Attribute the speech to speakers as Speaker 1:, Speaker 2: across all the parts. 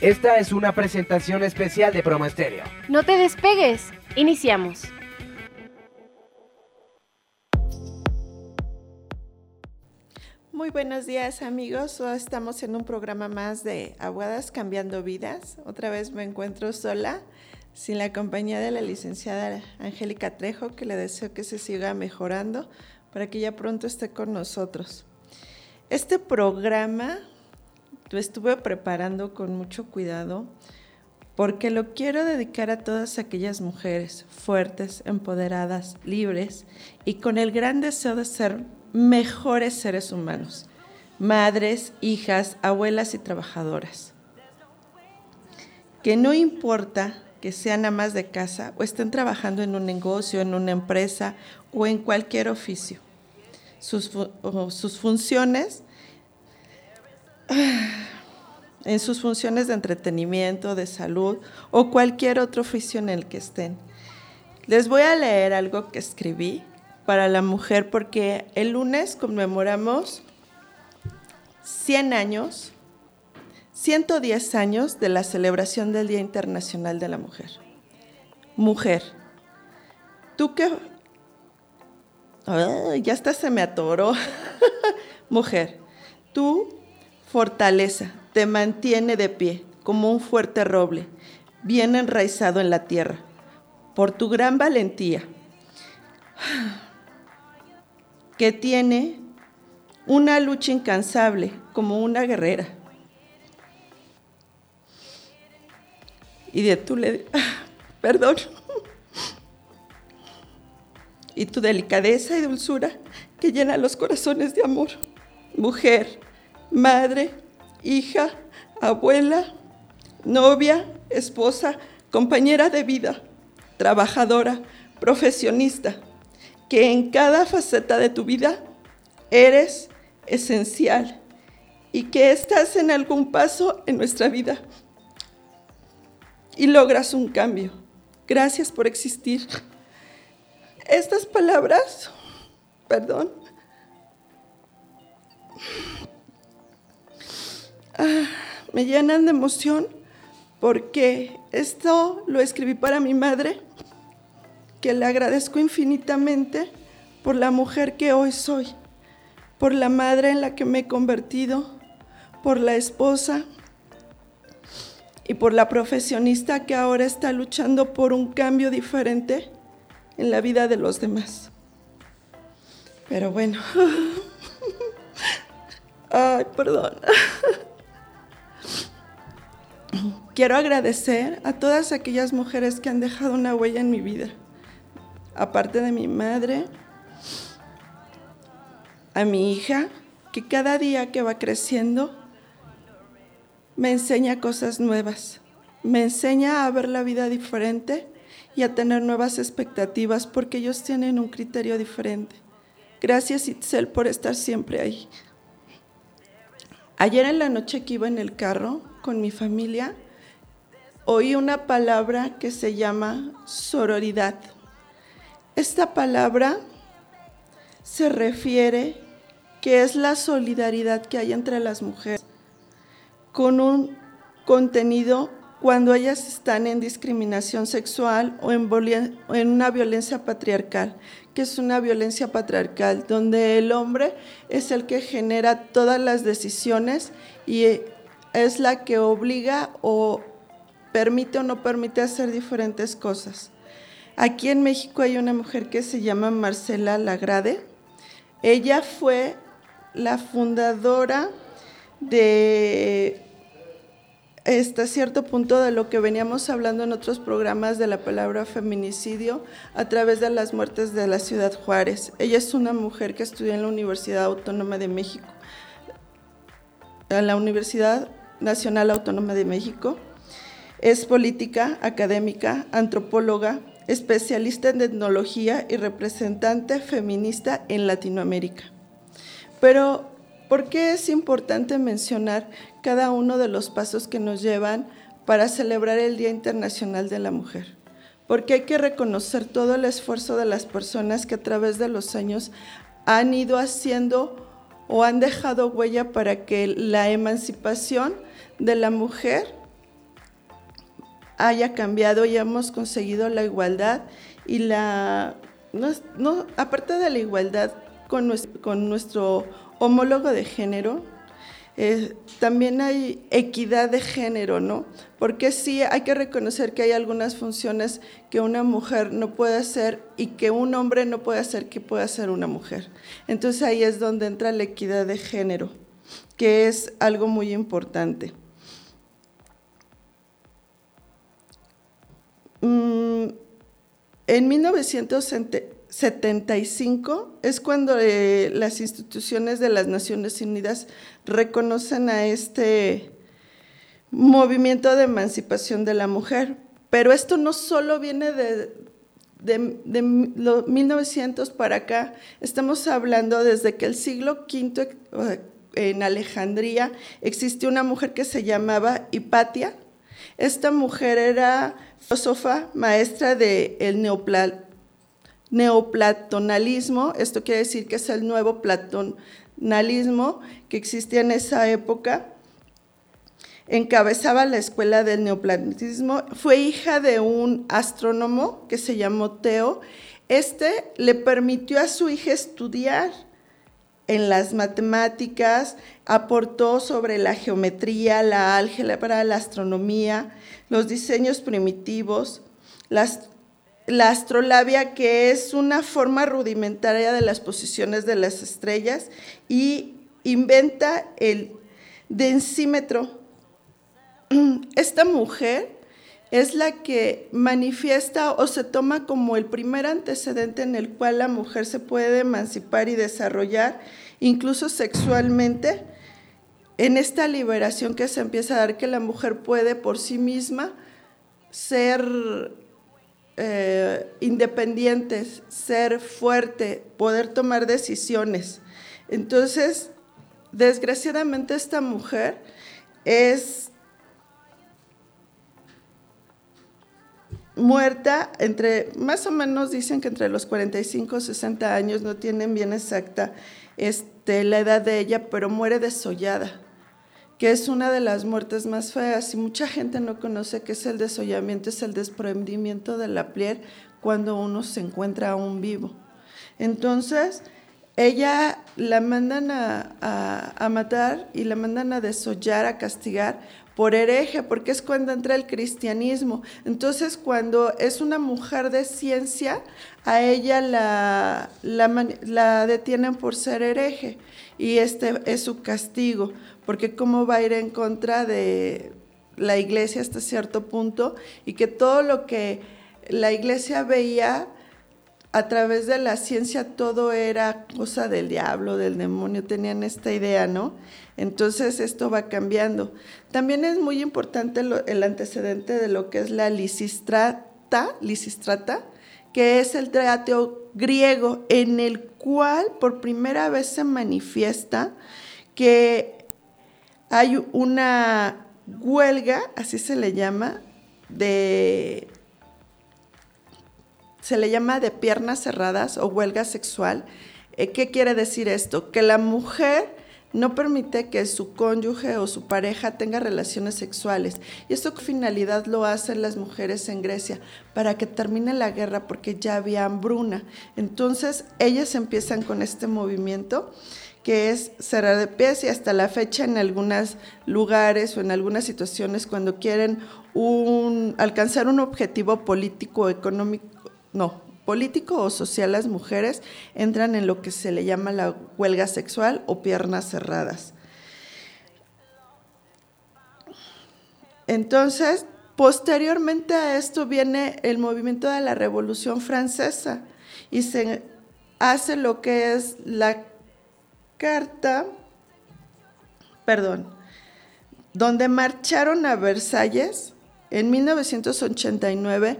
Speaker 1: Esta es una presentación especial de Promo Estéreo.
Speaker 2: No te despegues. Iniciamos.
Speaker 3: Muy buenos días amigos, Hoy estamos en un programa más de Aguadas Cambiando Vidas. Otra vez me encuentro sola, sin la compañía de la licenciada Angélica Trejo, que le deseo que se siga mejorando para que ya pronto esté con nosotros. Este programa lo estuve preparando con mucho cuidado porque lo quiero dedicar a todas aquellas mujeres fuertes, empoderadas, libres y con el gran deseo de ser mejores seres humanos, madres, hijas, abuelas y trabajadoras. Que no importa que sean amas de casa o estén trabajando en un negocio, en una empresa o en cualquier oficio. Sus, sus funciones en sus funciones de entretenimiento, de salud o cualquier otro oficio en el que estén. Les voy a leer algo que escribí para la mujer porque el lunes conmemoramos 100 años, 110 años de la celebración del Día Internacional de la Mujer. Mujer, tú que... ya hasta se me atoró. Mujer, tú fortaleza, te mantiene de pie como un fuerte roble, bien enraizado en la tierra, por tu gran valentía, que tiene una lucha incansable como una guerrera. Y de tu perdón. Y tu delicadeza y dulzura que llena los corazones de amor. Mujer, madre, hija, abuela, novia, esposa, compañera de vida, trabajadora, profesionista, que en cada faceta de tu vida eres esencial y que estás en algún paso en nuestra vida y logras un cambio. Gracias por existir. Estas palabras, perdón, Ah, me llenan de emoción porque esto lo escribí para mi madre, que le agradezco infinitamente por la mujer que hoy soy, por la madre en la que me he convertido, por la esposa y por la profesionista que ahora está luchando por un cambio diferente en la vida de los demás. Pero bueno, ay, perdón. Quiero agradecer a todas aquellas mujeres que han dejado una huella en mi vida, aparte de mi madre, a mi hija, que cada día que va creciendo me enseña cosas nuevas, me enseña a ver la vida diferente y a tener nuevas expectativas porque ellos tienen un criterio diferente. Gracias Itzel por estar siempre ahí. Ayer en la noche que iba en el carro con mi familia, oí una palabra que se llama sororidad. Esta palabra se refiere que es la solidaridad que hay entre las mujeres con un contenido cuando ellas están en discriminación sexual o en, en, una violencia patriarcal, que es una violencia patriarcal, donde el hombre es el que genera todas las decisiones y es la que obliga o permite o no permite hacer diferentes cosas. Aquí en México hay una mujer que se llama Marcela Lagrade. Ella fue la fundadora de hasta cierto punto de lo que veníamos hablando en otros programas de la palabra feminicidio a través de las muertes de la ciudad Juárez. Ella es una mujer que estudió en la Universidad Autónoma de México, en la Universidad Nacional Autónoma de México. Es política, académica, antropóloga, especialista en etnología y representante feminista en Latinoamérica. Pero, ¿por qué es importante mencionar cada uno de los pasos que nos llevan para celebrar el Día Internacional de la Mujer? Porque hay que reconocer todo el esfuerzo de las personas que a través de los años han ido haciendo o han dejado huella para que la emancipación de la mujer haya cambiado y hemos conseguido la igualdad y la, no, aparte de la igualdad con nuestro, con nuestro homólogo de género, eh, también hay equidad de género, ¿no? Porque sí hay que reconocer que hay algunas funciones que una mujer no puede hacer y que un hombre no puede hacer que pueda hacer una mujer. Entonces ahí es donde entra la equidad de género, que es algo muy importante. En 1975 es cuando eh, las instituciones de las Naciones Unidas reconocen a este movimiento de emancipación de la mujer. Pero esto no solo viene de, de, 1900 para acá, estamos hablando desde que el siglo V en Alejandría existió una mujer que se llamaba Hipatia. Esta mujer era filósofa, maestra del de neoplatonalismo, esto quiere decir que es el nuevo platonalismo que existía en esa época. Encabezaba la escuela del neoplatonismo, fue hija de un astrónomo que se llamó Teo. Este le permitió a su hija estudiar en las matemáticas, aportó sobre la geometría, la álgebra, la astronomía, los diseños primitivos, la astrolabia, que es una forma rudimentaria de las posiciones de las estrellas, y inventa el densímetro. Esta mujer es la que manifiesta o se toma como el primer antecedente en el cual la mujer se puede emancipar y desarrollar, incluso sexualmente, en esta liberación que se empieza a dar que la mujer puede por sí misma ser eh, independiente, ser fuerte, poder tomar decisiones. Entonces, desgraciadamente esta mujer es muerta entre, más o menos dicen que entre los 45 y 60 años, no tienen bien exacta este, la edad de ella, pero muere desollada, que es una de las muertes más feas y mucha gente no conoce qué es el desollamiento, es el desprendimiento de la piel cuando uno se encuentra aún vivo. Entonces, ella la mandan a, a matar y la mandan a desollar, a castigar, por hereje, porque es cuando entra el cristianismo. Entonces, cuando es una mujer de ciencia, a ella la, la, detienen por ser hereje y este es su castigo, porque cómo va a ir en contra de la iglesia hasta cierto punto y que todo lo que la iglesia veía a través de la ciencia todo era cosa del diablo, del demonio, tenían esta idea, ¿no? Entonces esto va cambiando. También es muy importante el antecedente de lo que es la lisistrata, lisistrata, que es el teatro griego en el cual por primera vez se manifiesta que hay una huelga, así se le llama, de se le llama de piernas cerradas o huelga sexual. Eh, ¿Qué quiere decir esto? Que la mujer no permite que su cónyuge o su pareja tenga relaciones sexuales. Y esto finalidad lo hacen las mujeres en Grecia, para que termine la guerra porque ya había hambruna. Entonces ellas empiezan con este movimiento que es cerrar de pies y hasta la fecha en algunos lugares o en algunas situaciones cuando quieren alcanzar un objetivo político o económico no, político o social las mujeres entran en lo que se le llama la huelga sexual o piernas cerradas. Entonces, posteriormente a esto viene el movimiento de la Revolución Francesa y se hace lo que es la carta, perdón, donde marcharon a Versalles en 1989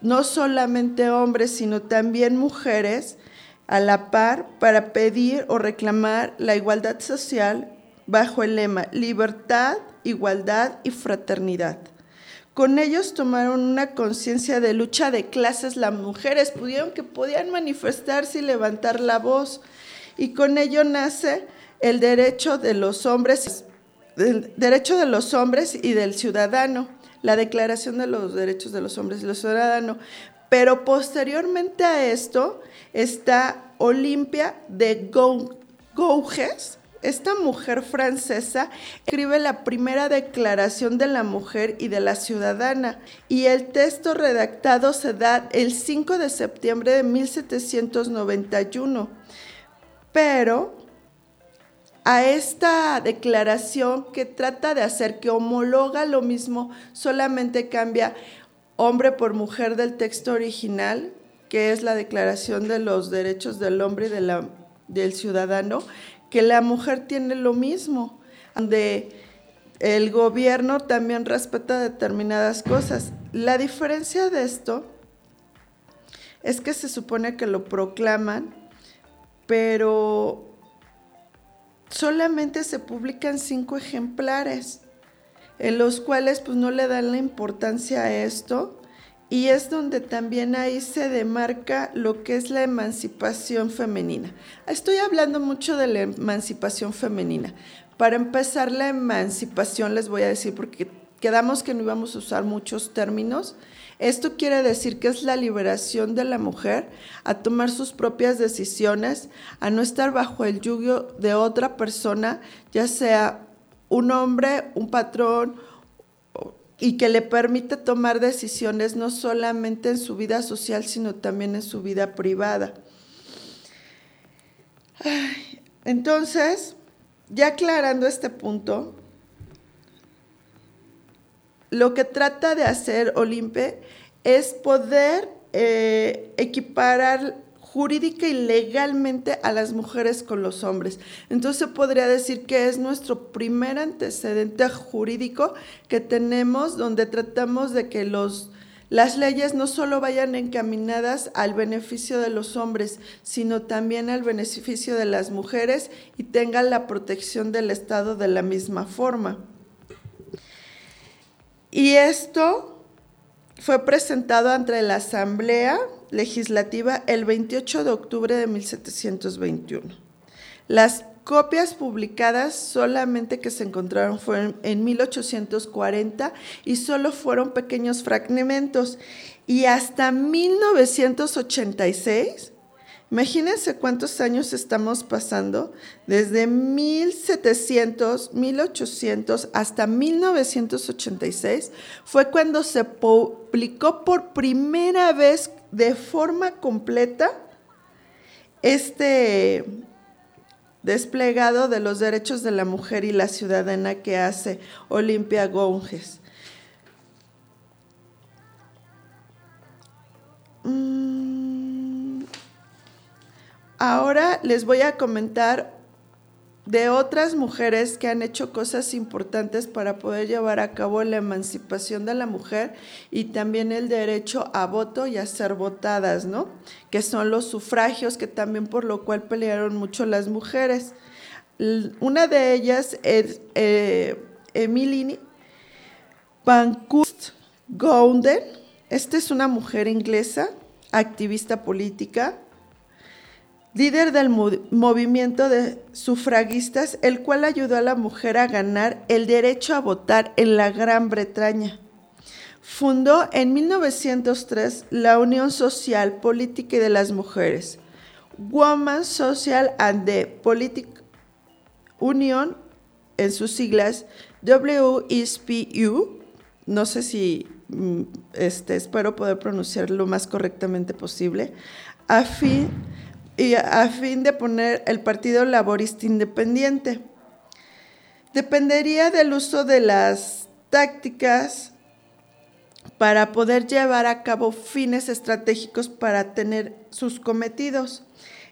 Speaker 3: no solamente hombres, sino también mujeres a la par para pedir o reclamar la igualdad social bajo el lema libertad, igualdad y fraternidad. Con ellos tomaron una conciencia de lucha de clases. Las mujeres pudieron que podían manifestarse y levantar la voz. Y con ello nace el derecho de los hombres, el derecho de los hombres y del ciudadano la Declaración de los Derechos de los Hombres y los Ciudadanos. Pero posteriormente a esto está Olimpia de Gouges, esta mujer francesa escribe la primera declaración de la mujer y de la ciudadana y el texto redactado se da el 5 de septiembre de 1791. Pero a esta declaración que trata de hacer, que homologa lo mismo, solamente cambia hombre por mujer del texto original, que es la Declaración de los Derechos del Hombre y del Ciudadano, que la mujer tiene lo mismo, donde el gobierno también respeta determinadas cosas. La diferencia de esto es que se supone que lo proclaman, pero solamente se publican cinco ejemplares, en los cuales pues no le dan la importancia a esto y es donde también ahí se demarca lo que es la emancipación femenina. Estoy hablando mucho de la emancipación femenina. Para empezar la emancipación les voy a decir, porque quedamos que no íbamos a usar muchos términos, esto quiere decir que es la liberación de la mujer a tomar sus propias decisiones, a no estar bajo el yugo de otra persona, ya sea un hombre, un patrón, y que le permite tomar decisiones no solamente en su vida social, sino también en su vida privada. Entonces, ya aclarando este punto, lo que trata de hacer Olimpe es poder eh, equiparar jurídica y legalmente a las mujeres con los hombres. Entonces podría decir que es nuestro primer antecedente jurídico que tenemos donde tratamos de que los, las leyes no solo vayan encaminadas al beneficio de los hombres, sino también al beneficio de las mujeres y tengan la protección del Estado de la misma forma. Y esto fue presentado ante la Asamblea legislativa el 28 de octubre de 1721. Las copias publicadas solamente que se encontraron fueron en 1840 y solo fueron pequeños fragmentos. Y hasta 1986 Imagínense cuántos años estamos pasando, desde 1700, 1800 hasta 1986, fue cuando se publicó por primera vez de forma completa este desplegado de los derechos de la mujer y la ciudadana que hace Olimpia Gonges. Mm, ahora les voy a comentar de otras mujeres que han hecho cosas importantes para poder llevar a cabo la emancipación de la mujer y también el derecho a voto y a ser votadas, ¿no? Que son los sufragios, que también por lo cual pelearon mucho las mujeres. Una de ellas es eh, Emily Pankhurst Gounden. Esta es una mujer inglesa, activista política, líder del movimiento de sufragistas, el cual ayudó a la mujer a ganar el derecho a votar en la Gran Bretaña. Fundó en 1903 la Unión Social, Política y de las Mujeres, Woman Social and the Politic Union, en sus siglas WSPU, no sé si mm, este, espero poder pronunciarlo lo más correctamente posible, a fin y a fin de poner el Partido Laborista Independiente. Dependería del uso de las tácticas para poder llevar a cabo fines estratégicos para tener sus cometidos.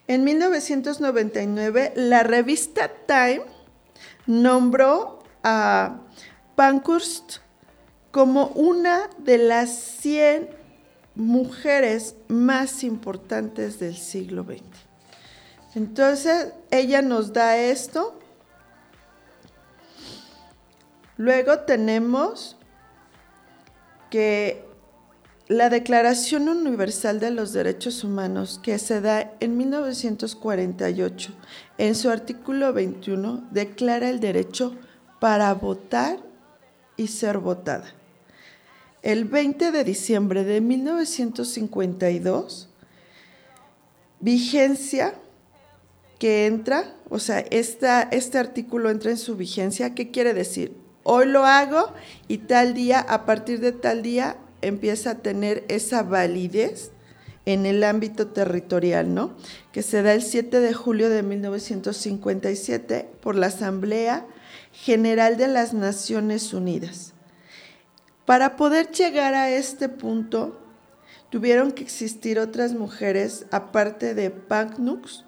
Speaker 3: En 1999, la revista Time nombró a Pankhurst como una de las 100 mujeres más importantes del siglo XX. Entonces, ella nos da esto. Luego tenemos que la Declaración Universal de los Derechos Humanos, que se da en 1948, en su artículo 21, declara el derecho para votar y ser votada. El 20 de diciembre de 1952, vigencia que entra, o sea, este artículo entra en su vigencia, ¿qué quiere decir? Hoy lo hago y tal día, a partir de tal día, empieza a tener esa validez en el ámbito territorial, ¿no? Que se da el 7 de julio de 1957 por la Asamblea General de las Naciones Unidas. Para poder llegar a este punto, tuvieron que existir otras mujeres, aparte de Pagnux,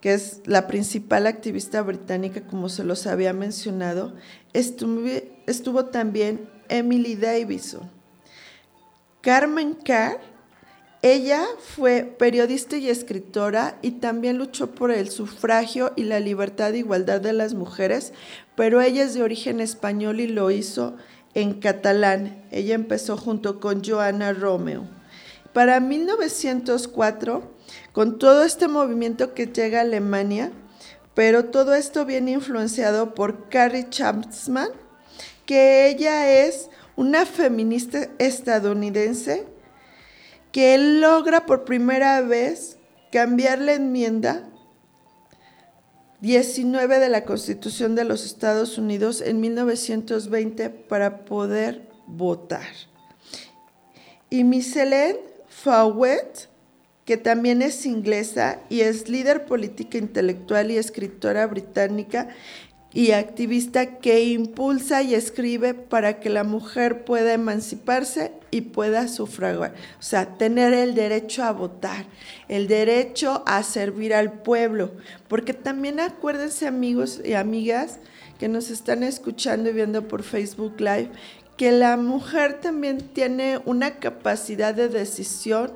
Speaker 3: que es la principal activista británica, como se los había mencionado, estuvo, también Emily Davison. Carmen Carr, ella fue periodista y escritora y también luchó por el sufragio y la libertad e igualdad de las mujeres, pero ella es de origen español y lo hizo en catalán. Ella empezó junto con Joana Romeo. Para 1904, con todo este movimiento que llega a Alemania, pero todo esto viene influenciado por Carrie Chapman, que ella es una feminista estadounidense que logra por primera vez cambiar la enmienda 19 de la Constitución de los Estados Unidos en 1920 para poder votar. Y Miss Hélène Fawet, que también es inglesa y es líder política intelectual y escritora británica, y activista que impulsa y escribe para que la mujer pueda emanciparse y pueda sufragar, o sea, tener el derecho a votar, el derecho a servir al pueblo, porque también acuérdense amigos y amigas que nos están escuchando y viendo por Facebook Live, que la mujer también tiene una capacidad de decisión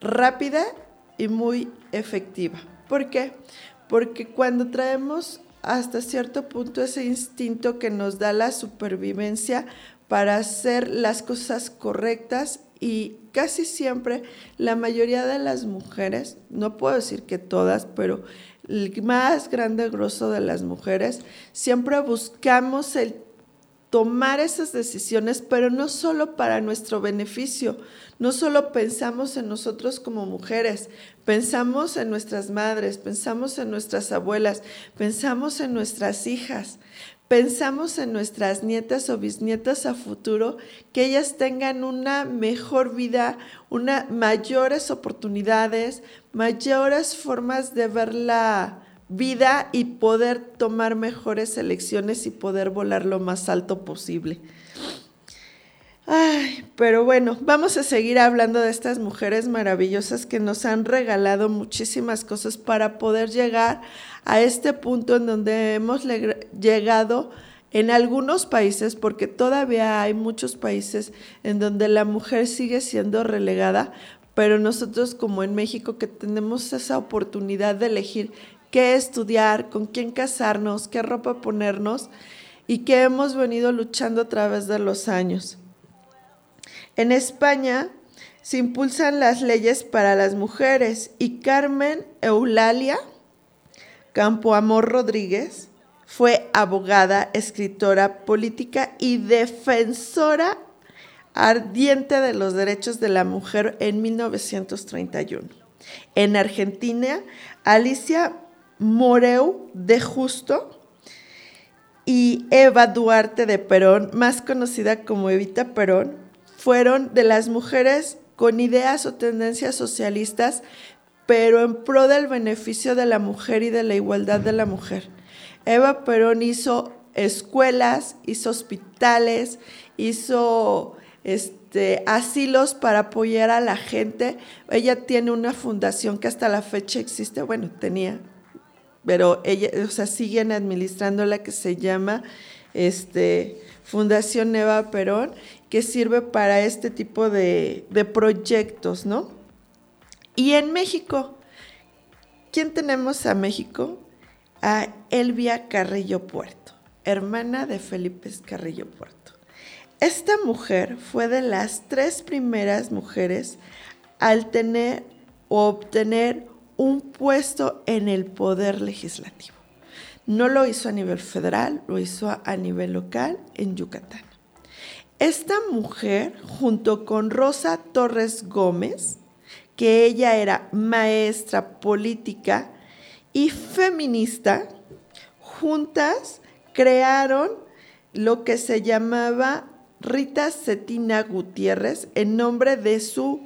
Speaker 3: rápida y muy efectiva. ¿Por qué? Porque cuando traemos hasta cierto punto ese instinto que nos da la supervivencia para hacer las cosas correctas y casi siempre la mayoría de las mujeres, no puedo decir que todas, pero el más grande grosso de las mujeres, siempre buscamos el tomar esas decisiones, pero no solo para nuestro beneficio, no solo pensamos en nosotros como mujeres, pensamos en nuestras madres, pensamos en nuestras abuelas, pensamos en nuestras hijas, pensamos en nuestras nietas o bisnietas a futuro, que ellas tengan una mejor vida, una mayores oportunidades, mayores formas de ver la vida y poder tomar mejores elecciones y poder volar lo más alto posible. Ay, pero bueno, vamos a seguir hablando de estas mujeres maravillosas que nos han regalado muchísimas cosas para poder llegar a este punto en donde hemos llegado en algunos países, porque todavía hay muchos países en donde la mujer sigue siendo relegada, pero nosotros como en México que tenemos esa oportunidad de elegir qué estudiar, con quién casarnos, qué ropa ponernos y que hemos venido luchando a través de los años. En España se impulsan las leyes para las mujeres y Carmen Eulalia Campoamor Rodríguez fue abogada, escritora, política y defensora ardiente de los derechos de la mujer en 1931. En Argentina, Alicia Moreu de Justo y Eva Duarte de Perón, más conocida como Evita Perón, fueron de las mujeres con ideas o tendencias socialistas, pero en pro del beneficio de la mujer y de la igualdad de la mujer. Eva Perón hizo escuelas, hizo hospitales, hizo este, asilos para apoyar a la gente. Ella tiene una fundación que hasta la fecha existe, bueno, tenía pero ella, o sea, siguen administrando la que se llama este, Fundación Eva Perón, que sirve para este tipo de, de proyectos, ¿no? Y en México, ¿quién tenemos a México? A Elvia Carrillo Puerto, hermana de Felipe Carrillo Puerto. Esta mujer fue de las tres primeras mujeres al tener o obtener un puesto en el poder legislativo. No lo hizo a nivel federal, lo hizo a, nivel local en Yucatán. Esta mujer, junto con Rosa Torres Gómez, que ella era maestra política y feminista, juntas crearon lo que se llamaba Rita Cetina Gutiérrez en nombre de su,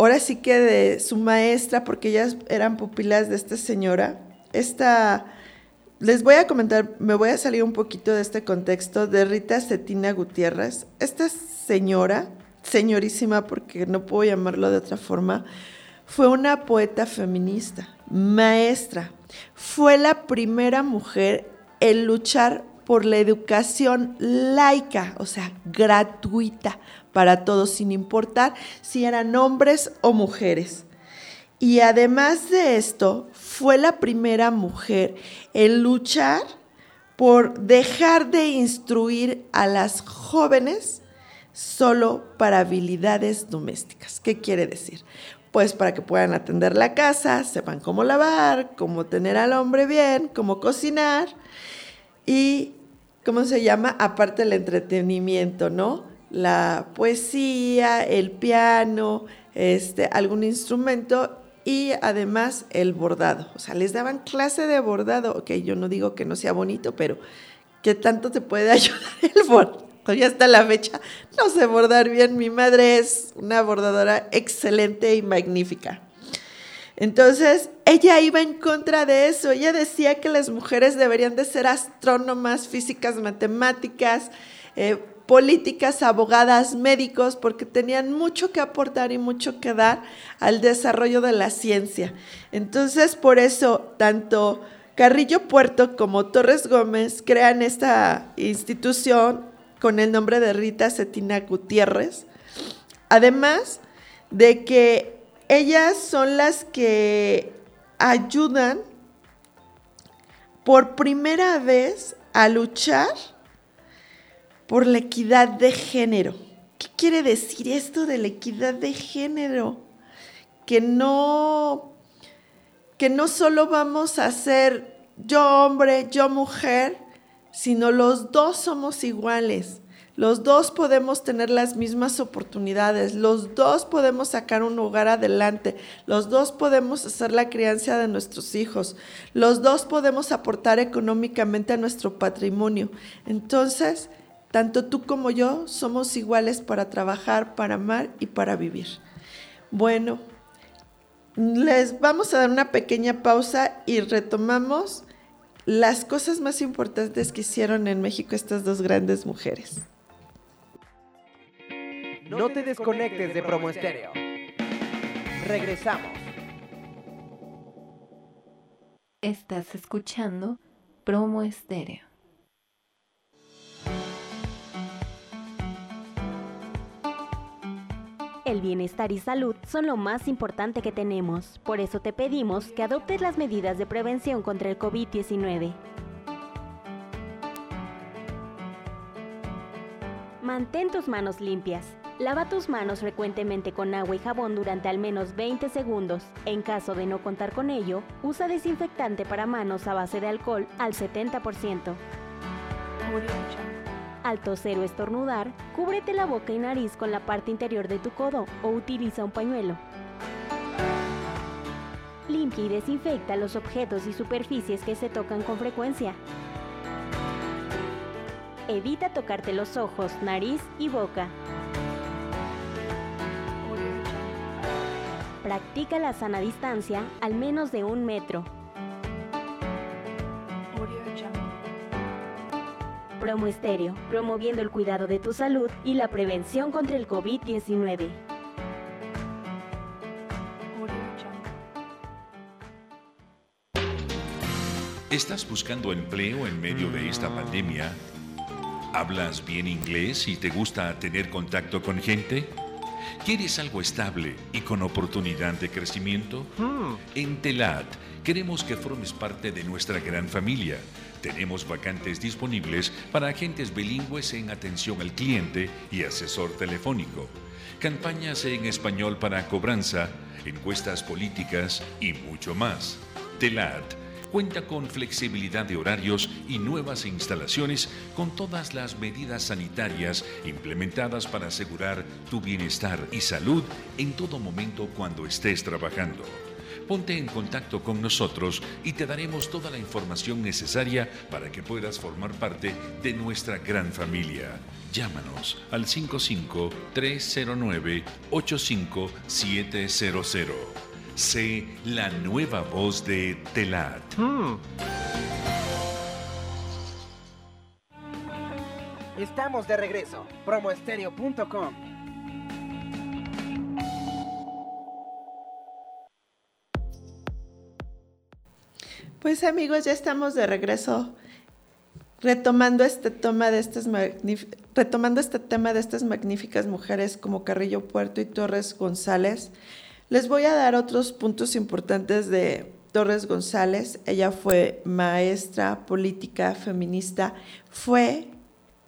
Speaker 3: ahora sí que de su maestra, porque ellas eran pupilas de esta señora. Esta, les voy a comentar, me voy a salir un poquito de este contexto de Rita Cetina Gutiérrez. Esta señora, señorísima, porque no puedo llamarlo de otra forma, fue una poeta feminista, maestra. Fue la primera mujer en luchar por la educación laica, o sea, gratuita para todos, sin importar si eran hombres o mujeres. Y además de esto, fue la primera mujer en luchar por dejar de instruir a las jóvenes solo para habilidades domésticas. ¿Qué quiere decir? Pues para que puedan atender la casa, sepan cómo lavar, cómo tener al hombre bien, cómo cocinar y ¿cómo se llama? Aparte del entretenimiento, ¿no? La poesía, el piano, este, algún instrumento y además el bordado. O sea, les daban clase de bordado. Ok, yo no digo que no sea bonito, pero ¿qué tanto te puede ayudar el bordado? Ya hasta la fecha no sé bordar bien. Mi madre es una bordadora excelente y magnífica. Entonces, ella iba en contra de eso. Ella decía que las mujeres deberían de ser astrónomas, físicas, matemáticas, eh, políticas, abogadas, médicos, porque tenían mucho que aportar y mucho que dar al desarrollo de la ciencia. Entonces, por eso, tanto Carrillo Puerto como Torres Gómez crean esta institución con el nombre de Rita Cetina Gutiérrez. Además de que ellas son las que ayudan por primera vez a luchar por la equidad de género. ¿Qué quiere decir esto de la equidad de género? Que no, que no solo vamos a ser yo hombre, yo mujer, sino los dos somos iguales. Los dos podemos tener las mismas oportunidades, los dos podemos sacar un hogar adelante, los dos podemos hacer la crianza de nuestros hijos, los dos podemos aportar económicamente a nuestro patrimonio. Entonces, tanto tú como yo somos iguales para trabajar, para amar y para vivir. Bueno, les vamos a dar una pequeña pausa y retomamos las cosas más importantes que hicieron en México estas dos grandes mujeres.
Speaker 1: No te desconectes de Promo Estéreo. Regresamos.
Speaker 4: Estás escuchando Promo Estéreo.
Speaker 2: El bienestar y salud son lo más importante que tenemos. Por eso te pedimos que adoptes las medidas de prevención contra el COVID-19. Mantén tus manos limpias. Lava tus manos frecuentemente con agua y jabón durante al menos 20 segundos. En caso de no contar con ello, usa desinfectante para manos a base de alcohol al 70%. Al toser o estornudar, cúbrete la boca y nariz con la parte interior de tu codo o utiliza un pañuelo. Limpia y desinfecta los objetos y superficies que se tocan con frecuencia. Evita tocarte los ojos, nariz y boca. Practica la sana distancia al menos de un metro. Promo Estéreo, promoviendo el cuidado de tu salud y la prevención contra el COVID-19.
Speaker 5: ¿Estás buscando empleo en medio de esta pandemia? ¿Hablas bien inglés y te gusta tener contacto con gente? ¿Quieres algo estable y con oportunidad de crecimiento? En Telat queremos que formes parte de nuestra gran familia. Tenemos vacantes disponibles para agentes bilingües en atención al cliente y asesor telefónico. Campañas en español para cobranza, encuestas políticas y mucho más. Telat Cuenta con flexibilidad de horarios y nuevas instalaciones con todas las medidas sanitarias implementadas para asegurar tu bienestar y salud en todo momento cuando estés trabajando. Ponte en contacto con nosotros y te daremos toda la información necesaria para que puedas formar parte de nuestra gran familia. Llámanos al 55-309-85700. Sé la nueva voz de Telat.
Speaker 1: Estamos de regreso. Promoestereo.com.
Speaker 3: Pues amigos, ya estamos de regreso retomando este, de estas retomando este tema de estas magníficas mujeres como Carrillo Puerto y Torres González. Les voy a dar otros puntos importantes de Torres González. Ella fue maestra política feminista, fue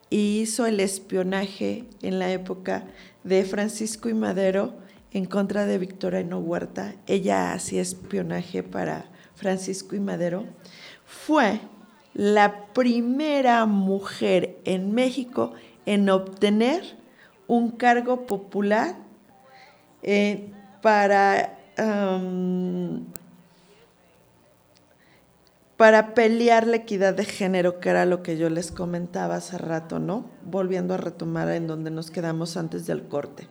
Speaker 3: y hizo el espionaje en la época de Francisco y Madero en contra de Victoriano Huerta. Ella hacía espionaje para Francisco y Madero. Fue la primera mujer en México en obtener un cargo popular eh, para, para pelear la equidad de género, que era lo que yo les comentaba hace rato, ¿no? Volviendo a retomar en donde nos quedamos antes del corte.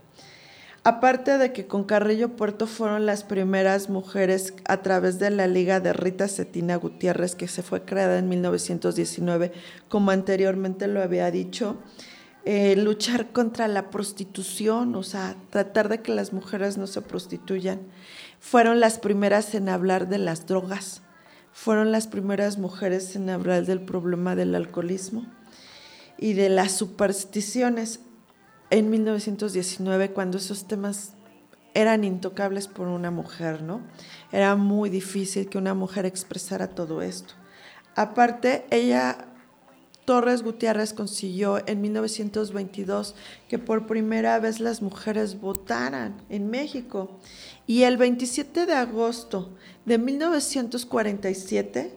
Speaker 3: Aparte de que con Carrillo Puerto fueron las primeras mujeres a través de la Liga de Rita Cetina Gutiérrez, que se fue creada en 1919, como anteriormente lo había dicho, eh, luchar contra la prostitución, o sea, tratar de que las mujeres no se prostituyan. Fueron las primeras en hablar de las drogas, fueron las primeras mujeres en hablar del problema del alcoholismo y de las supersticiones en 1919 cuando esos temas eran intocables por una mujer, ¿no? Era muy difícil que una mujer expresara todo esto. Aparte, ella, Torres Gutiérrez consiguió en 1922 que por primera vez las mujeres votaran en México. Y el 27 de agosto de 1947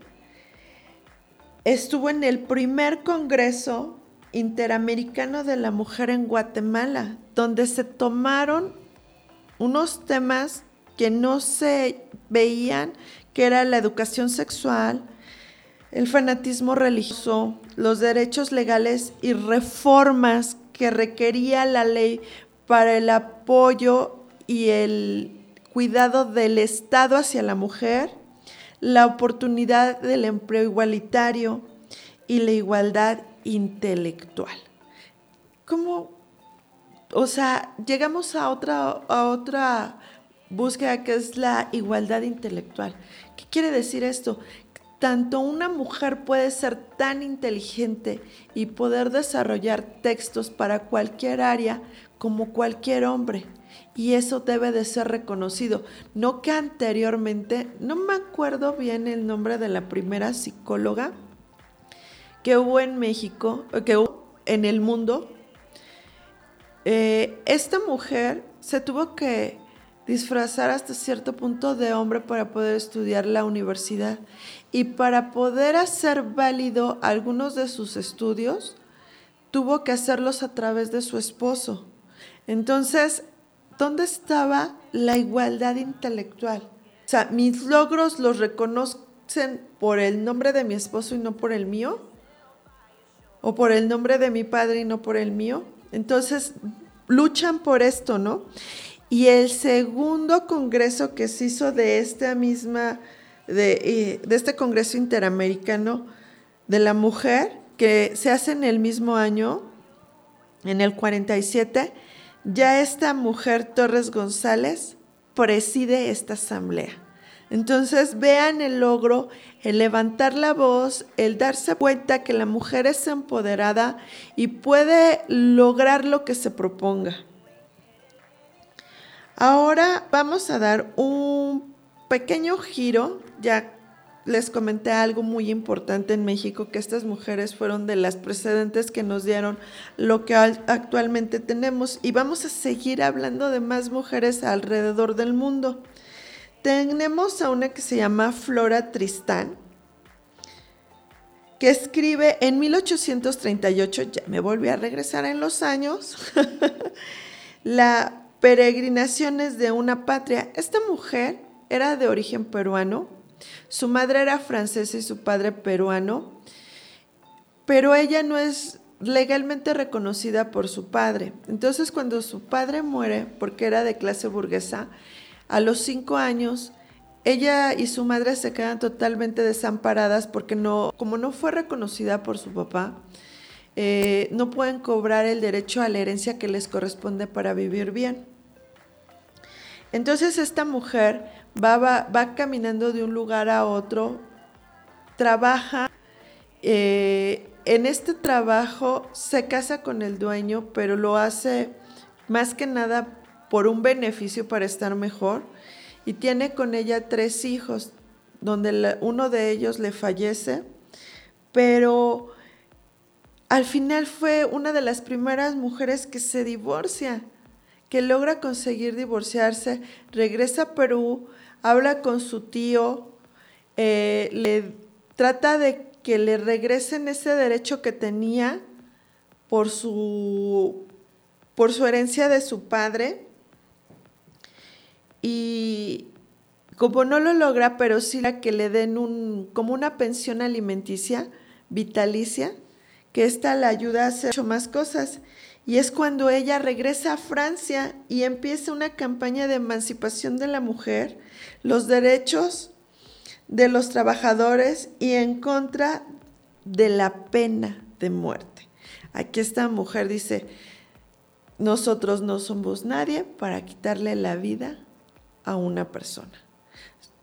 Speaker 3: estuvo en el primer Congreso Interamericano de la Mujer en Guatemala, donde se tomaron unos temas que no se veían, que era la educación sexual, el fanatismo religioso, los derechos legales y reformas que requería la ley para el apoyo y el cuidado del Estado hacia la mujer, la oportunidad del empleo igualitario y la igualdad intelectual. ¿Cómo? O sea, llegamos a otra, a otra búsqueda que es la igualdad intelectual. ¿Qué quiere decir esto? Tanto una mujer puede ser tan inteligente y poder desarrollar textos para cualquier área como cualquier hombre. Y eso debe de ser reconocido. No que anteriormente, no me acuerdo bien el nombre de la primera psicóloga, que hubo en México, que hubo en el mundo, eh, esta mujer se tuvo que disfrazar hasta cierto punto de hombre para poder estudiar la universidad y para poder hacer válido algunos de sus estudios, tuvo que hacerlos a través de su esposo. Entonces, ¿dónde estaba la igualdad intelectual? O sea, mis logros los reconocen por el nombre de mi esposo y no por el mío o por el nombre de mi padre y no por el mío. Entonces, luchan por esto, ¿no? Y el segundo congreso que se hizo de esta misma, de, eh, de este Congreso Interamericano de la Mujer, que se hace en el mismo año, en el 47, ya esta mujer Torres González preside esta asamblea. Entonces vean el logro, el levantar la voz, el darse cuenta que la mujer es empoderada y puede lograr lo que se proponga. Ahora vamos a dar un pequeño giro, ya les comenté algo muy importante en México, que estas mujeres fueron de las precedentes que nos dieron lo que actualmente tenemos y vamos a seguir hablando de más mujeres alrededor del mundo. Tenemos a una que se llama Flora Tristán. que escribe en 1838, ya me volví a regresar en los años, la Peregrinaciones de una patria. Esta mujer era de origen peruano, su madre era francesa y su padre peruano, pero ella no es legalmente reconocida por su padre. Entonces cuando su padre muere, porque era de clase burguesa, a los cinco años, ella y su madre se quedan totalmente desamparadas porque como no fue reconocida por su papá, eh, no pueden cobrar el derecho a la herencia que les corresponde para vivir bien. Entonces esta mujer va, va, caminando de un lugar a otro, trabaja, eh, en este trabajo se casa con el dueño, pero lo hace más que nada por un beneficio para estar mejor. Y tiene con ella tres hijos, donde uno de ellos le fallece, pero al final fue una de las primeras mujeres que se divorcia, que logra conseguir divorciarse, regresa a Perú, habla con su tío, eh, le trata de que le regresen ese derecho que tenía por su, por su herencia de su padre y como no lo logra, pero sí la que le den un, como una pensión alimenticia vitalicia, que esta la ayuda a hacer mucho más cosas. Y es cuando ella regresa a Francia y empieza una campaña de emancipación de la mujer, los derechos de los trabajadores y en contra de la pena de muerte. Aquí esta mujer dice, nosotros no somos nadie para quitarle la vida a una persona.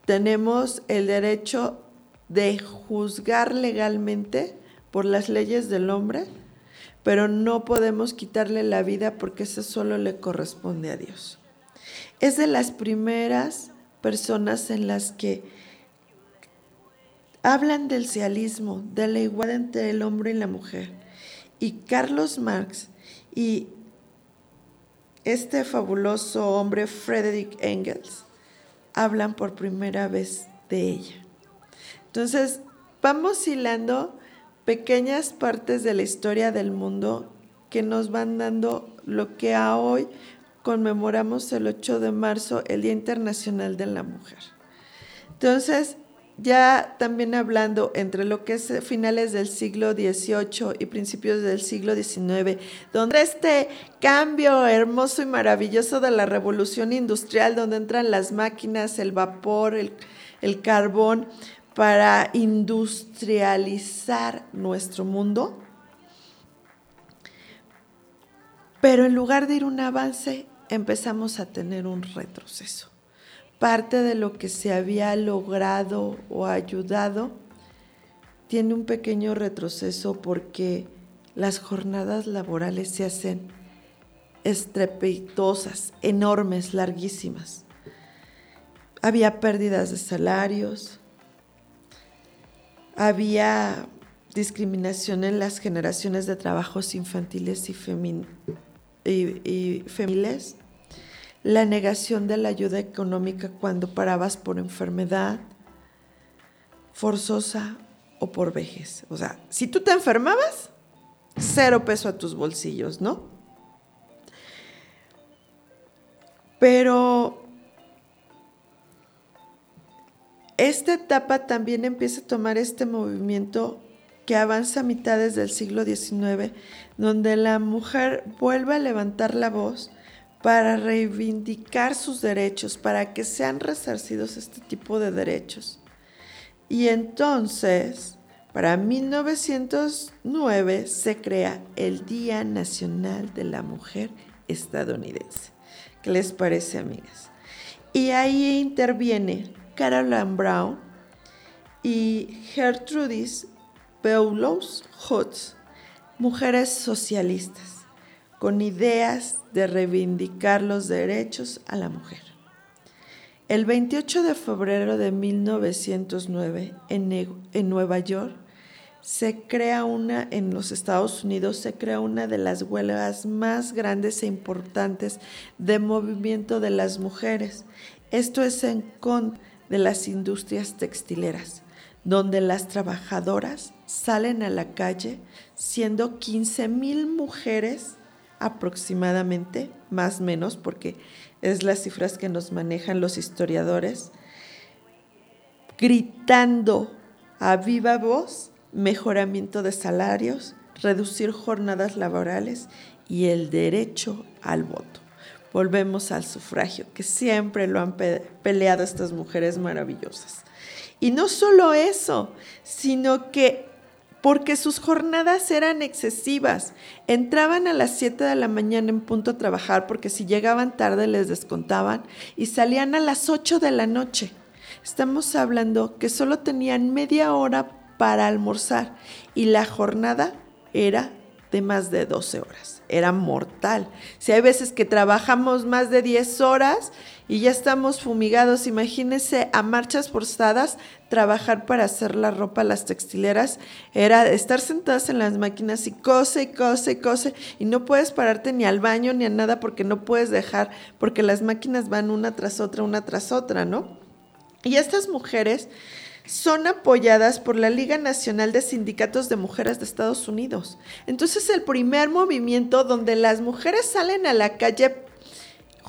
Speaker 3: Tenemos el derecho de juzgar legalmente por las leyes del hombre, pero no podemos quitarle la vida porque eso solo le corresponde a Dios. Es de las primeras personas en las que hablan del cialismo, de la igualdad entre el hombre y la mujer. Y Carlos Marx y este fabuloso hombre Frederick Engels hablan por primera vez de ella. Entonces, vamos hilando pequeñas partes de la historia del mundo que nos van dando lo que a hoy conmemoramos el 8 de marzo, el Día Internacional de la Mujer. Entonces, ya también hablando entre lo que es finales del siglo XVIII y principios del siglo XIX, donde este cambio hermoso y maravilloso de la revolución industrial, donde entran las máquinas, el vapor, el, el carbón, para industrializar nuestro mundo. Pero en lugar de ir un avance, empezamos a tener un retroceso parte de lo que se había logrado o ayudado tiene un pequeño retroceso porque las jornadas laborales se hacen estrepitosas, enormes, larguísimas. Había pérdidas de salarios, había discriminación en las generaciones de trabajos infantiles y, y, femeniles la negación de la ayuda económica cuando parabas por enfermedad forzosa o por vejez. O sea, si tú te enfermabas, cero peso a tus bolsillos, ¿no? Pero esta etapa también empieza a tomar este movimiento que avanza a mitades del siglo XIX, donde la mujer vuelve a levantar la voz para reivindicar sus derechos, para que sean resarcidos este tipo de derechos. Y entonces, para 1909 se crea el Día Nacional de la Mujer Estadounidense. ¿Qué les parece, amigas? Y ahí interviene Caroline Brown y Gertrudis Beulos Hutz, mujeres socialistas con ideas de reivindicar los derechos a la mujer. El 28 de febrero de 1909, en, Nueva York, se crea una, en los Estados Unidos, se crea una de las huelgas más grandes e importantes de movimiento de las mujeres. Esto es en contra de las industrias textileras, donde las trabajadoras salen a la calle, siendo 15 mil mujeres aproximadamente, más o menos, porque es las cifras que nos manejan los historiadores, gritando a viva voz mejoramiento de salarios, reducir jornadas laborales y el derecho al voto. Volvemos al sufragio, que siempre lo han peleado estas mujeres maravillosas. Y no solo eso, sino que porque sus jornadas eran excesivas. Entraban a las 7 de la mañana en punto a trabajar porque si llegaban tarde les descontaban y salían a las 8 de la noche. Estamos hablando que solo tenían media hora para almorzar y la jornada era de más de 12 horas. Era mortal. Si hay veces que trabajamos más de 10 horas y ya estamos fumigados, imagínense a marchas forzadas trabajar para hacer la ropa a las textileras era estar sentadas en las máquinas y cose y cose y cose y no puedes pararte ni al baño ni a nada porque no puedes dejar, porque las máquinas van una tras otra, una tras otra, ¿no? Y estas mujeres son apoyadas por la Liga Nacional de Sindicatos de Mujeres de Estados Unidos. Entonces el primer movimiento donde las mujeres salen a la calle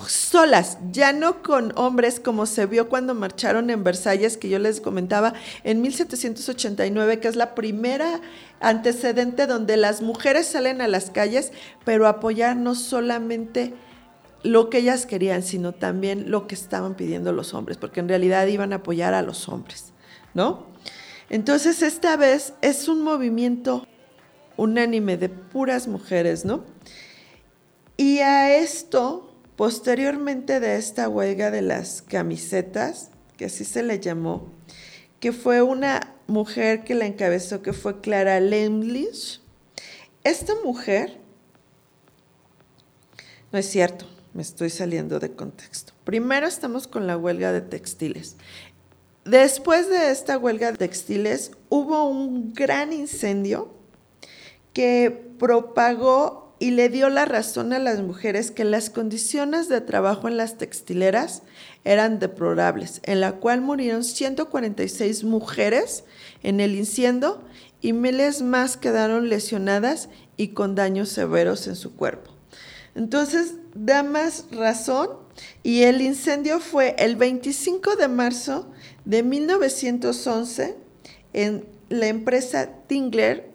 Speaker 3: solas, ya no con hombres como se vio cuando marcharon en Versalles, que yo les comentaba en 1789, que es la primera antecedente donde las mujeres salen a las calles, pero apoyar no solamente lo que ellas querían, sino también lo que estaban pidiendo los hombres, porque en realidad iban a apoyar a los hombres, ¿no? Entonces esta vez es un movimiento unánime de puras mujeres, ¿no? Y a esto Posteriormente de esta huelga de las camisetas, que así se le llamó, que fue una mujer que la encabezó, que fue Clara Lemlich, esta mujer, no es cierto, me estoy saliendo de contexto. Primero estamos con la huelga de textiles. Después de esta huelga de textiles hubo un gran incendio que propagó y le dio la razón a las mujeres que las condiciones de trabajo en las textileras eran deplorables, en la cual murieron 146 mujeres en el incendio y miles más quedaron lesionadas y con daños severos en su cuerpo. Entonces, da más razón y el incendio fue el 25 de marzo de 1911 en la empresa Tingler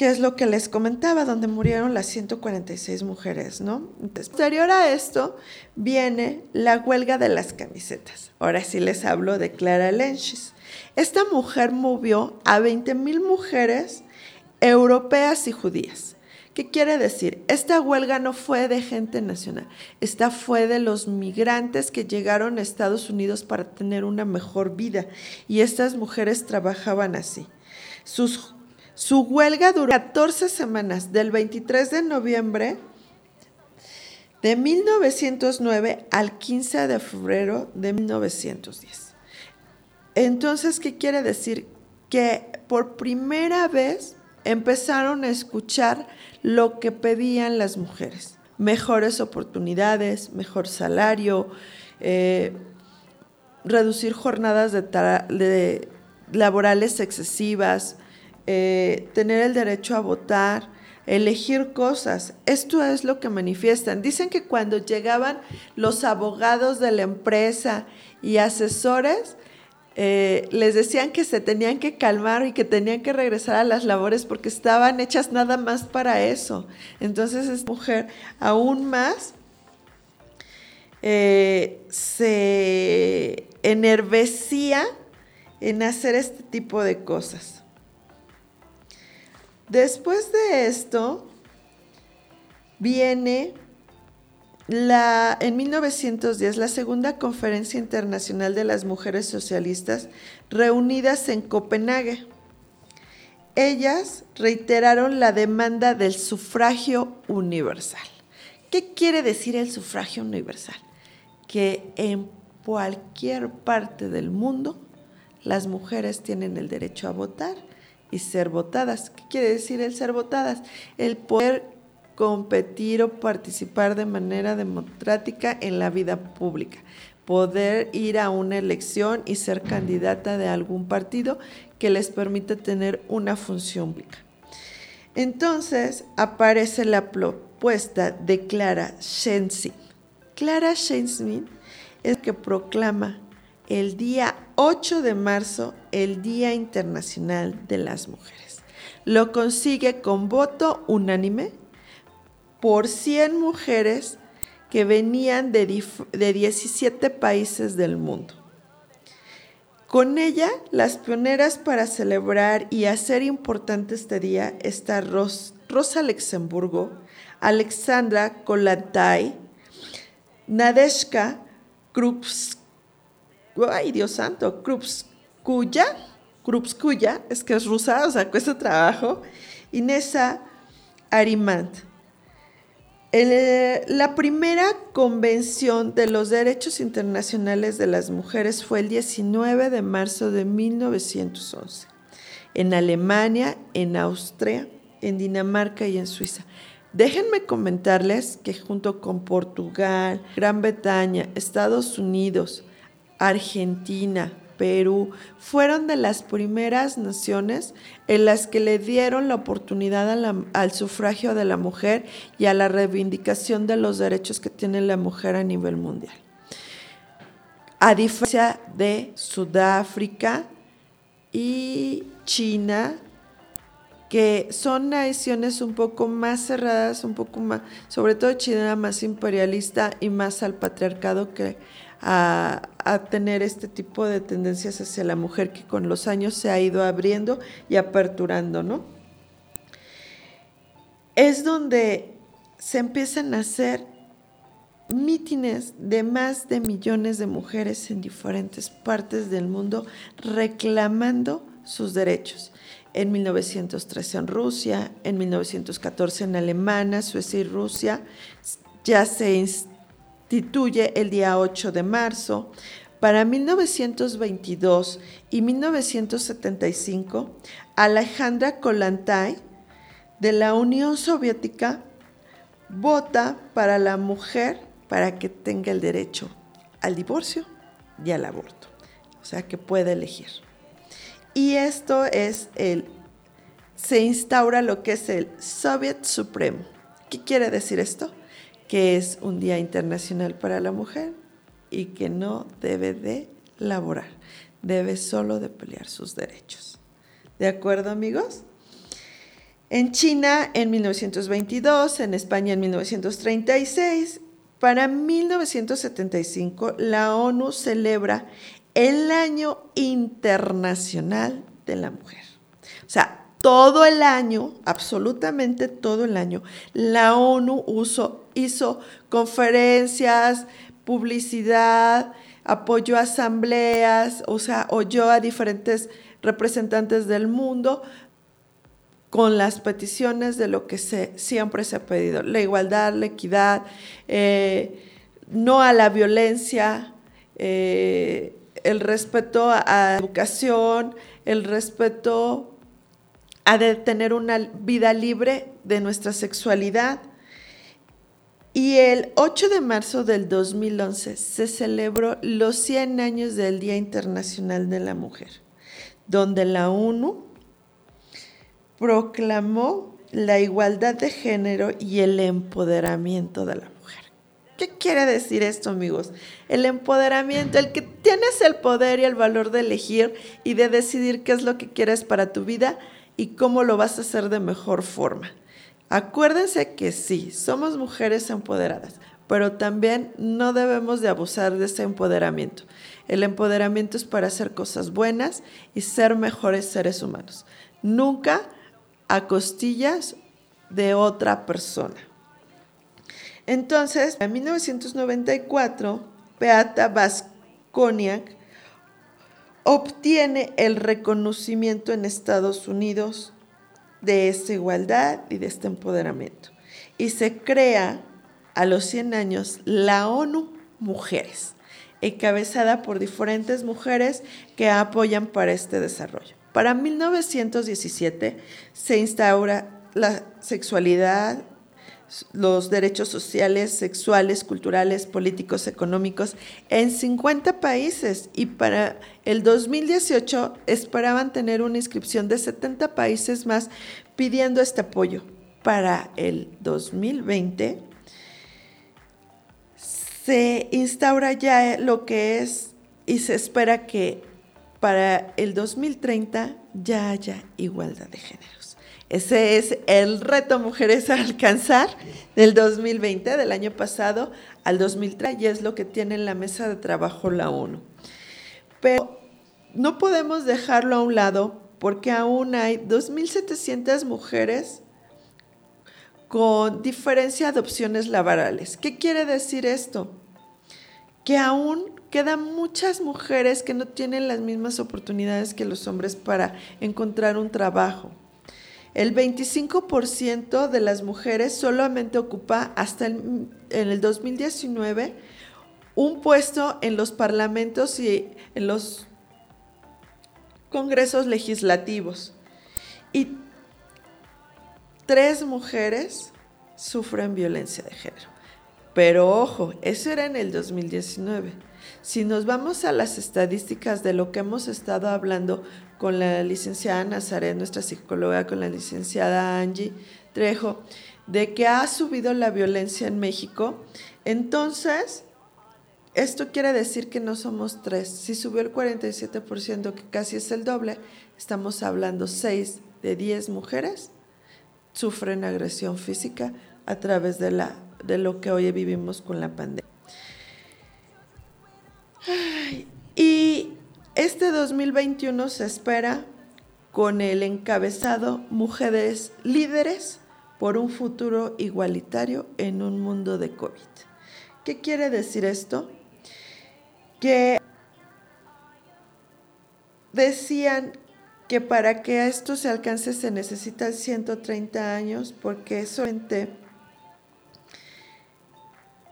Speaker 3: que es lo que les comentaba, donde murieron las 146 mujeres, ¿no? posterior a esto viene la huelga de las camisetas. Ahora sí les hablo de Clara Lenchis. Esta mujer movió a 20 mil mujeres europeas y judías. ¿Qué quiere decir? Esta huelga no fue de gente nacional, esta fue de los migrantes que llegaron a Estados Unidos para tener una mejor vida y estas mujeres trabajaban así. Sus su huelga duró 14 semanas, del 23 de noviembre de 1909 al 15 de febrero de 1910. Entonces, ¿qué quiere decir? Que por primera vez empezaron a escuchar lo que pedían las mujeres. Mejores oportunidades, mejor salario, eh, reducir jornadas de laborales excesivas, eh, tener el derecho a votar, elegir cosas. Esto es lo que manifiestan. Dicen que cuando llegaban los abogados de la empresa y asesores, eh, les decían que se tenían que calmar y que tenían que regresar a las labores porque estaban hechas nada más para eso. Entonces esta mujer aún más eh, se enervecía en hacer este tipo de cosas. Después de esto, viene la, en 1910 la segunda conferencia internacional de las mujeres socialistas reunidas en Copenhague. Ellas reiteraron la demanda del sufragio universal. ¿Qué quiere decir el sufragio universal? Que en cualquier parte del mundo las mujeres tienen el derecho a votar y ser votadas. ¿Qué quiere decir el ser votadas? El poder competir o participar de manera democrática en la vida pública, poder ir a una elección y ser candidata de algún partido que les permita tener una función pública. Entonces aparece la propuesta de Clara Shenzin. Clara Shenzin es que proclama el día 8 de marzo el Día Internacional de las Mujeres. Lo consigue con voto unánime por 100 mujeres que venían de, 17 países del mundo. Con ella, las pioneras para celebrar y hacer importante este día está Rosa Luxemburgo, Alexandra Kollontai, Nadeshka Krupskaya, ay Dios santo, Krupskaya, Krupskaya, es que es rusa, o sea, cuesta trabajo, Inesa Arimant. Eh, la primera convención de los derechos internacionales de las mujeres fue el 19 de marzo de 1911, en Alemania, en Austria, en Dinamarca y en Suiza. Déjenme comentarles que junto con Portugal, Gran Bretaña, Estados Unidos, Argentina, Perú, fueron de las primeras naciones en las que le dieron la oportunidad al sufragio de la mujer y a la reivindicación de los derechos que tiene la mujer a nivel mundial. A diferencia de Sudáfrica y China, que son naciones un poco más cerradas, un poco más, sobre todo China más imperialista y más al patriarcado que a, tener este tipo de tendencias hacia la mujer que con los años se ha ido abriendo y aperturando, ¿no? Es donde se empiezan a hacer mítines de más de millones de mujeres en diferentes partes del mundo reclamando sus derechos. En 1913 en Rusia, en 1914 en Alemania, Suecia y Rusia ya se instituye el día 8 de marzo. Para 1922 y 1975, Alejandra Kollontai de la Unión Soviética vota para la mujer para que tenga el derecho al divorcio y al aborto, o sea que puede elegir. Y esto es el, se instaura lo que es el Soviet Supremo. ¿Qué quiere decir esto? Que es un Día Internacional para la Mujer y que no debe de laborar, debe solo de pelear sus derechos. ¿De acuerdo amigos? En China en 1922, en España en 1936, para 1975 la ONU celebra el Año Internacional de la Mujer. O sea, todo el año, absolutamente todo el año, la ONU hizo conferencias, publicidad, apoyó asambleas, o sea, oyó a diferentes representantes del mundo con las peticiones de lo que se, siempre se ha pedido, la igualdad, la equidad, eh, no a la violencia, eh, el respeto a la educación, el respeto a de tener una vida libre de nuestra sexualidad. Y el 8 de marzo del 2011 se celebró los 100 años del Día Internacional de la Mujer, donde la ONU proclamó la igualdad de género y el empoderamiento de la mujer. ¿Qué quiere decir esto, amigos? El empoderamiento, el que tienes el poder y el valor de elegir y de decidir qué es lo que quieres para tu vida y cómo lo vas a hacer de mejor forma. Acuérdense que sí, somos mujeres empoderadas, pero también no debemos de abusar de ese empoderamiento. El empoderamiento es para hacer cosas buenas y ser mejores seres humanos. Nunca a costillas de otra persona. Entonces, en 1994, Beata Vasconiak obtiene el reconocimiento en Estados Unidos de esta igualdad y de este empoderamiento. Y se crea a los 100 años la ONU Mujeres, encabezada por diferentes mujeres que apoyan para este desarrollo. Para 1917 se instaura la sexualidad, los derechos sociales, sexuales, culturales, políticos, económicos en 50 países y para el 2018 esperaban tener una inscripción de 70 países más pidiendo este apoyo. Para el 2020 se instaura ya lo que es y se espera que para el 2030 ya haya igualdad de géneros. Ese es el reto mujeres a alcanzar del 2020, del año pasado al 2030, y es lo que tiene en la mesa de trabajo la ONU. Pero no podemos dejarlo a un lado porque aún hay 2.700 mujeres con diferencia de opciones laborales. ¿Qué quiere decir esto? Que aún quedan muchas mujeres que no tienen las mismas oportunidades que los hombres para encontrar un trabajo. El 25% de las mujeres solamente ocupa hasta el, en el 2019 un puesto en los parlamentos y en los congresos legislativos. Y tres mujeres sufren violencia de género. Pero ojo, eso era en el 2019. Si nos vamos a las estadísticas de lo que hemos estado hablando con la licenciada Nazaret, nuestra psicóloga, con la licenciada Angie Trejo, de que ha subido la violencia en México, entonces esto quiere decir que no somos tres. Si subió el 47%, que casi es el doble, estamos hablando 6 de 10 mujeres sufren agresión física a través de, la, de lo que hoy vivimos con la pandemia. y este 2021 se espera con el encabezado Mujeres Líderes por un futuro igualitario en un mundo de COVID. ¿Qué quiere decir esto? Que decían que para que esto se alcance se necesitan 130 años porque solamente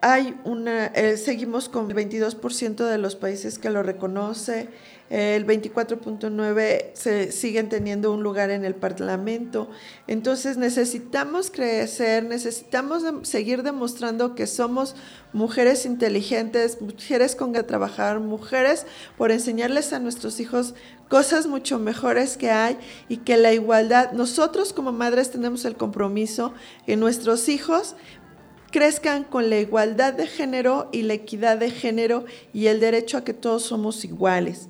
Speaker 3: hay una, eh, seguimos con el 22% de los países que lo reconoce, el 24.9 se siguen teniendo un lugar en el Parlamento. Entonces necesitamos crecer, necesitamos seguir demostrando que somos mujeres inteligentes, mujeres con que trabajar, mujeres por enseñarles a nuestros hijos cosas mucho mejores que hay y que la igualdad, nosotros como madres tenemos el compromiso que nuestros hijos crezcan con la igualdad de género y la equidad de género y el derecho a que todos somos iguales.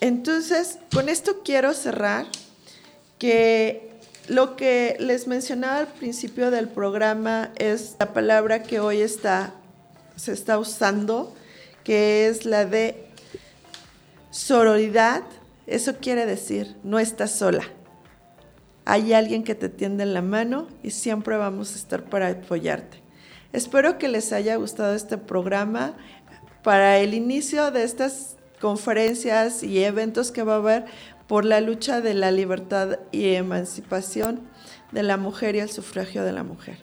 Speaker 3: Entonces, con esto quiero cerrar que lo que les mencionaba al principio del programa es la palabra que hoy está, se está usando, que es la de sororidad. Eso quiere decir, no estás sola. Hay alguien que te tiende la mano y siempre vamos a estar para apoyarte. Espero que les haya gustado este programa. Para el inicio de estas conferencias y eventos que va a haber por la lucha de la libertad y emancipación de la mujer y el sufragio de la mujer.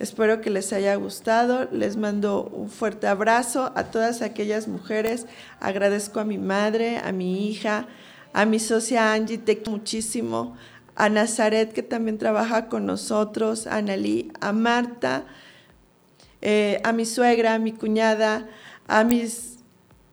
Speaker 3: Espero que les haya gustado. Les mando un fuerte abrazo a todas aquellas mujeres. Agradezco a mi madre, a mi hija, a mi socia Angie, te muchísimo, a Nazaret que también trabaja con nosotros, a Analí, a Marta, eh, a mi suegra, a mi cuñada, a mis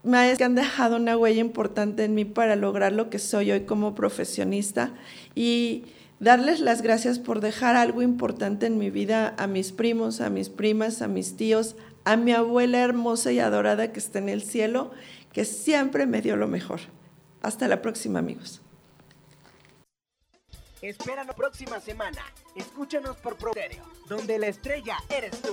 Speaker 3: maestros que han dejado una huella importante en mí para lograr lo que soy hoy como profesionista y darles las gracias por dejar algo importante en mi vida a mis primos, a mis primas, a mis tíos, a mi abuela hermosa y adorada que está en el cielo, que siempre me dio lo mejor. Hasta la próxima, amigos.
Speaker 1: Espera la próxima semana. Escúchanos por Pro donde la estrella eres tú.